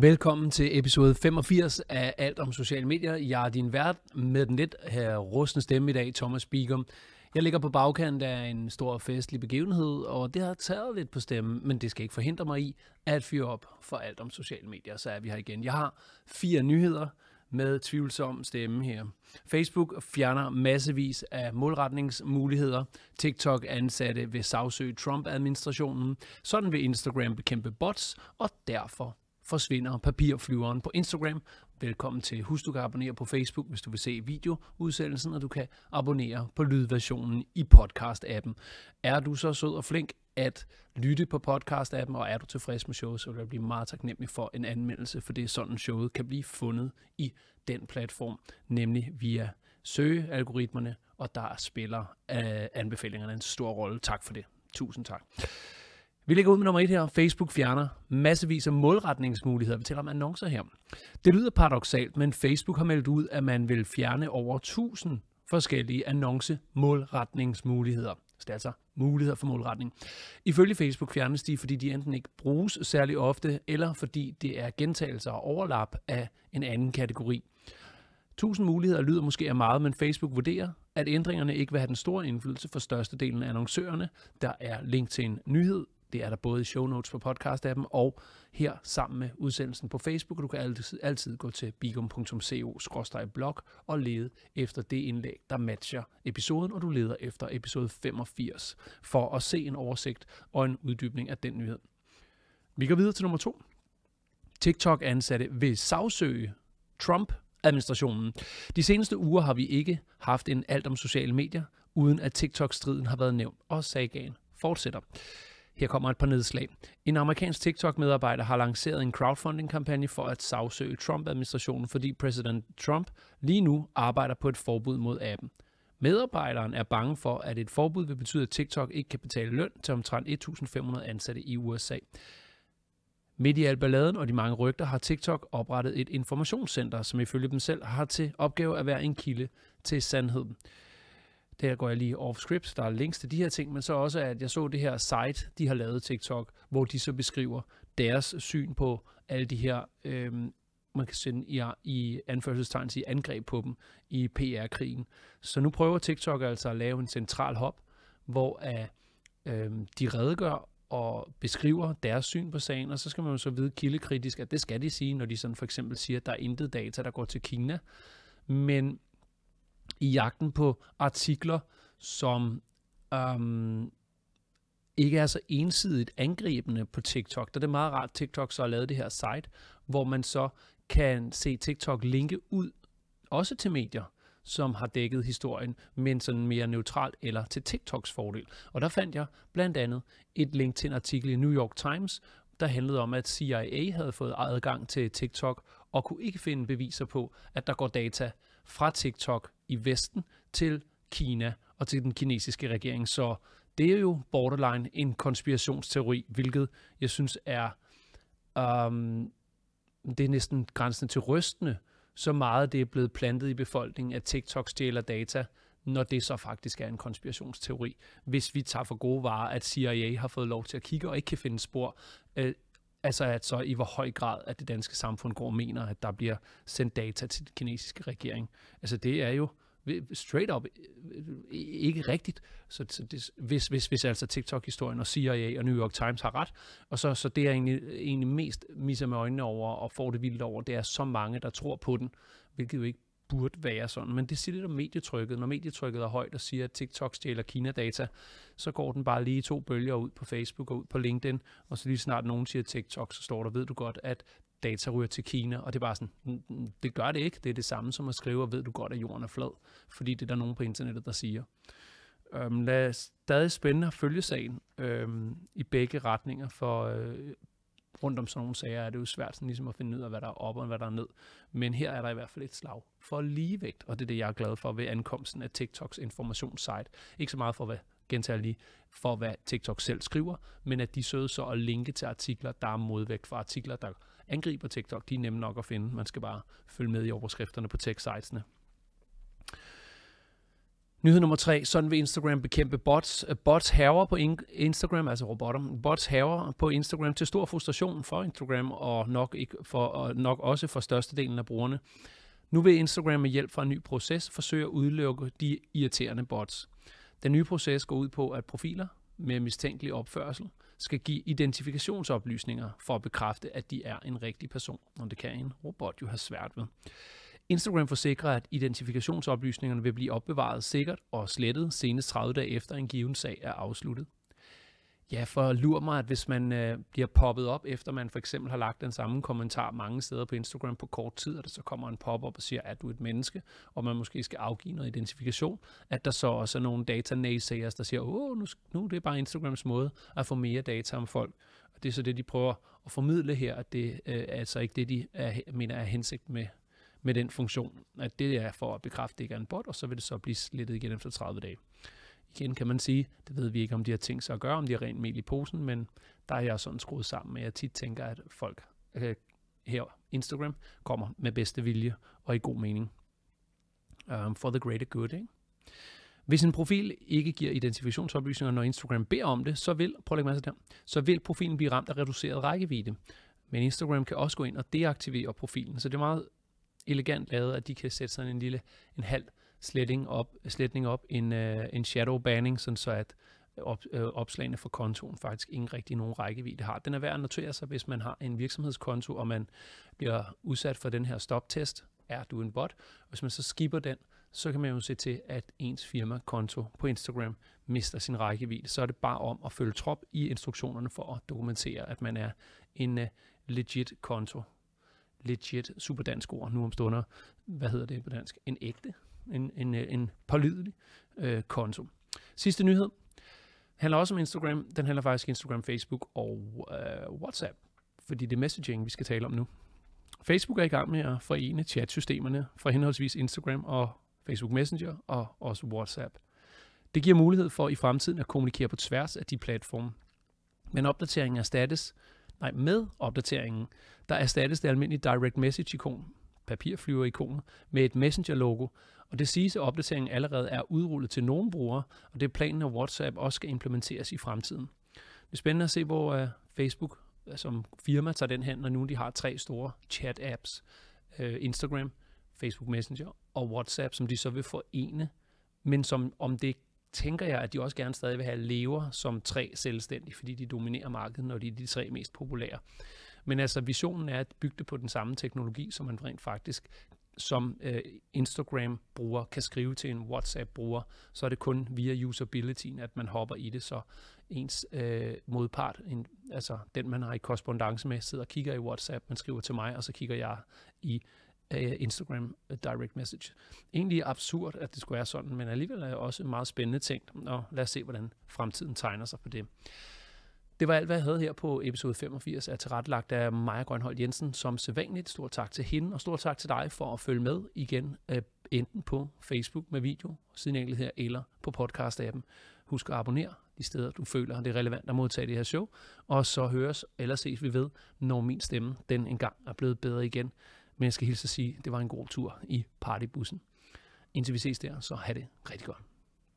Velkommen til episode 85 af Alt om sociale medier. Jeg er din vært med den lidt her rustne stemme i dag, Thomas Bigum. Jeg ligger på bagkant af en stor festlig begivenhed, og det har taget lidt på stemmen, men det skal ikke forhindre mig i at fyre op for alt om sociale medier. Så er vi her igen. Jeg har fire nyheder med tvivlsom stemme her. Facebook fjerner massevis af målretningsmuligheder. TikTok ansatte vil sagsøge Trump-administrationen. Sådan vil Instagram bekæmpe bots, og derfor forsvinder papirflyveren på Instagram. Velkommen til. Husk, du kan abonnere på Facebook, hvis du vil se videoudsendelsen, og du kan abonnere på lydversionen i podcast-appen. Er du så sød og flink at lytte på podcast-appen, og er du tilfreds med showet, så vil jeg blive meget taknemmelig for en anmeldelse, for det er sådan, showet kan blive fundet i den platform, nemlig via søgealgoritmerne, og der spiller øh, anbefalingerne en stor rolle. Tak for det. Tusind tak. Vi lægger ud med nummer et her. Facebook fjerner massevis af målretningsmuligheder. Vi taler om annoncer her. Det lyder paradoxalt, men Facebook har meldt ud, at man vil fjerne over 1000 forskellige annonce-målretningsmuligheder. Så det er altså muligheder for målretning. Ifølge Facebook fjernes de, fordi de enten ikke bruges særlig ofte, eller fordi det er gentagelser og overlap af en anden kategori. 1000 muligheder lyder måske af meget, men Facebook vurderer, at ændringerne ikke vil have den store indflydelse for størstedelen af annoncørerne. Der er link til en nyhed det er der både i show notes på podcast-appen og her sammen med udsendelsen på Facebook. Du kan altid, altid gå til bigum.co-blog og lede efter det indlæg, der matcher episoden, og du leder efter episode 85 for at se en oversigt og en uddybning af den nyhed. Vi går videre til nummer to. TikTok-ansatte vil sagsøge Trump administrationen. De seneste uger har vi ikke haft en alt om sociale medier, uden at TikTok-striden har været nævnt, og sagaen fortsætter. Her kommer et par nedslag. En amerikansk TikTok-medarbejder har lanceret en crowdfunding-kampagne for at sagsøge Trump-administrationen, fordi præsident Trump lige nu arbejder på et forbud mod appen. Medarbejderen er bange for, at et forbud vil betyde, at TikTok ikke kan betale løn til omtrent 1.500 ansatte i USA. Midt i al balladen og de mange rygter har TikTok oprettet et informationscenter, som ifølge dem selv har til opgave at være en kilde til sandheden. Der går jeg lige off script, der er links til de her ting, men så også, at jeg så det her site, de har lavet TikTok, hvor de så beskriver deres syn på alle de her, øh, man kan sende i, i anførselstegn sige angreb på dem i PR-krigen. Så nu prøver TikTok altså at lave en central hop, hvor at, øh, de redegør og beskriver deres syn på sagen, og så skal man jo så vide kildekritisk, at det skal de sige, når de sådan for eksempel siger, at der er intet data, der går til Kina. Men i jagten på artikler, som øhm, ikke er så ensidigt angribende på TikTok. Der er det meget rart, at TikTok så har lavet det her site, hvor man så kan se TikTok linke ud, også til medier, som har dækket historien, men sådan mere neutralt eller til TikToks fordel. Og der fandt jeg blandt andet et link til en artikel i New York Times, der handlede om, at CIA havde fået adgang til TikTok og kunne ikke finde beviser på, at der går data fra TikTok i Vesten til Kina og til den kinesiske regering. Så det er jo borderline en konspirationsteori, hvilket jeg synes er, um, det er næsten grænsen til rystende, så meget det er blevet plantet i befolkningen, at TikTok stjæler data, når det så faktisk er en konspirationsteori. Hvis vi tager for gode varer, at CIA har fået lov til at kigge og ikke kan finde spor, øh, altså at så i hvor høj grad, at det danske samfund går og mener, at der bliver sendt data til den kinesiske regering. Altså det er jo straight up øh, øh, øh, ikke rigtigt. Så, så det, hvis, hvis, hvis altså TikTok-historien og CIA og New York Times har ret, og så, så det er egentlig, egentlig mest misser med øjnene over og får det vildt over, det er så mange, der tror på den, hvilket jo ikke burde være sådan. Men det siger lidt om medietrykket. Når medietrykket er højt og siger, at TikTok stjæler Kina-data, så går den bare lige to bølger ud på Facebook og ud på LinkedIn, og så lige snart nogen siger TikTok, så står der, ved du godt, at data ryger til Kina, og det er bare sådan, mm, mm, det gør det ikke. Det er det samme som at skrive, ved du godt, at jorden er flad, fordi det er der nogen på internettet, der siger. Øhm, lad os stadig spændende at følge sagen øhm, i begge retninger, for øh, rundt om sådan nogle sager er det jo svært sådan ligesom at finde ud af, hvad der er op og hvad der er ned. Men her er der i hvert fald et slag for ligevægt, og det er det, jeg er glad for ved ankomsten af TikToks informationssite. Ikke så meget for, hvad gentager lige, for hvad TikTok selv skriver, men at de søger så at linke til artikler, der er modvægt for artikler, der angriber TikTok. De er nemme nok at finde. Man skal bare følge med i overskrifterne på tech-sitesene. Nyhed nummer tre, sådan vil Instagram bekæmpe bots. Øh, bots haver på Instagram, altså robotter, bots haver på Instagram til stor frustration for Instagram og nok, ikke for, og nok også for størstedelen af brugerne. Nu vil Instagram med hjælp fra en ny proces forsøge at udelukke de irriterende bots. Den nye proces går ud på, at profiler med mistænkelig opførsel skal give identifikationsoplysninger for at bekræfte, at de er en rigtig person, og det kan en robot jo have svært ved. Instagram forsikrer, at identifikationsoplysningerne vil blive opbevaret sikkert og slettet senest 30 dage efter en given sag er afsluttet. Ja, for lur mig, at hvis man øh, bliver poppet op, efter man for eksempel har lagt den samme kommentar mange steder på Instagram på kort tid, og der så kommer en pop-up og siger, at du er et menneske, og man måske skal afgive noget identifikation, at der så også er nogle data naysayers, der siger, åh, nu, nu det er bare Instagrams måde at få mere data om folk. Og det er så det, de prøver at formidle her, at det øh, er altså ikke det, de er, mener er hensigt med, med den funktion. At det er for at bekræfte, at det ikke er en bot, og så vil det så blive slettet igen efter 30 dage. Igen kan man sige, det ved vi ikke, om de har tænkt sig at gøre, om de har rent mel i posen, men der er jeg sådan skruet sammen med, at jeg tit tænker, at folk øh, her Instagram kommer med bedste vilje og i god mening. Um, for the greater good, ikke? Hvis en profil ikke giver identifikationsoplysninger, når Instagram beder om det, så vil, prøv at lægge der, så vil profilen blive ramt af reduceret rækkevidde. Men Instagram kan også gå ind og deaktivere profilen, så det er meget elegant lavet, at de kan sætte sådan en lille en halv sletting op, sletning op en, øh, en shadow banning, sådan så at øh, op, øh, opslagene for kontoen faktisk ingen rigtig nogen rækkevidde har. Den er værd at notere sig, hvis man har en virksomhedskonto, og man bliver udsat for den her stoptest. Er du en bot? Hvis man så skipper den, så kan man jo se til, at ens firmakonto på Instagram mister sin rækkevidde. Så er det bare om at følge trop i instruktionerne for at dokumentere, at man er en uh, legit konto. Legit, super dansk ord nu om stunder. Hvad hedder det på dansk? En ægte en, en, øh, en pålidelig øh, konto. Sidste nyhed handler også om Instagram. Den handler faktisk Instagram, Facebook og øh, WhatsApp, fordi det er messaging, vi skal tale om nu. Facebook er i gang med at forene chatsystemerne fra henholdsvis Instagram og Facebook Messenger og også WhatsApp. Det giver mulighed for i fremtiden at kommunikere på tværs af de platforme. Men opdateringen erstattes, nej, med opdateringen, der erstattes det almindelige direct message-ikon, papirflyver-ikonet, med et messenger-logo, og det siges, at opdateringen allerede er udrullet til nogle brugere, og det er planen, at WhatsApp også skal implementeres i fremtiden. Det er spændende at se, hvor uh, Facebook øh, som firma tager den hen, når nu de har tre store chat-apps. Uh, Instagram, Facebook Messenger og WhatsApp, som de så vil forene, men som om det tænker jeg, at de også gerne stadig vil have lever som tre selvstændige, fordi de dominerer markedet, når de er de tre mest populære. Men altså visionen er at bygge det på den samme teknologi, som man rent faktisk som øh, Instagram-bruger kan skrive til en WhatsApp-bruger, så er det kun via usabilityen, at man hopper i det, så ens øh, modpart, en, altså den man har i korrespondence med, sidder og kigger i WhatsApp, man skriver til mig, og så kigger jeg i øh, Instagram direct message. Egentlig absurd, at det skulle være sådan, men alligevel er det også en meget spændende ting, og lad os se, hvordan fremtiden tegner sig på det. Det var alt, hvad jeg havde her på episode 85 af tilrettelagt af Maja Grønhold Jensen. Som sædvanligt, stort tak til hende, og stort tak til dig for at følge med igen, øh, enten på Facebook med video, siden her, eller på podcast-appen. Husk at abonnere de steder, du føler, det er relevant at modtage det her show. Og så høres eller ses vi ved, når min stemme den engang er blevet bedre igen. Men jeg skal hilse at sige, at det var en god tur i partybussen. Indtil vi ses der, så have det rigtig godt.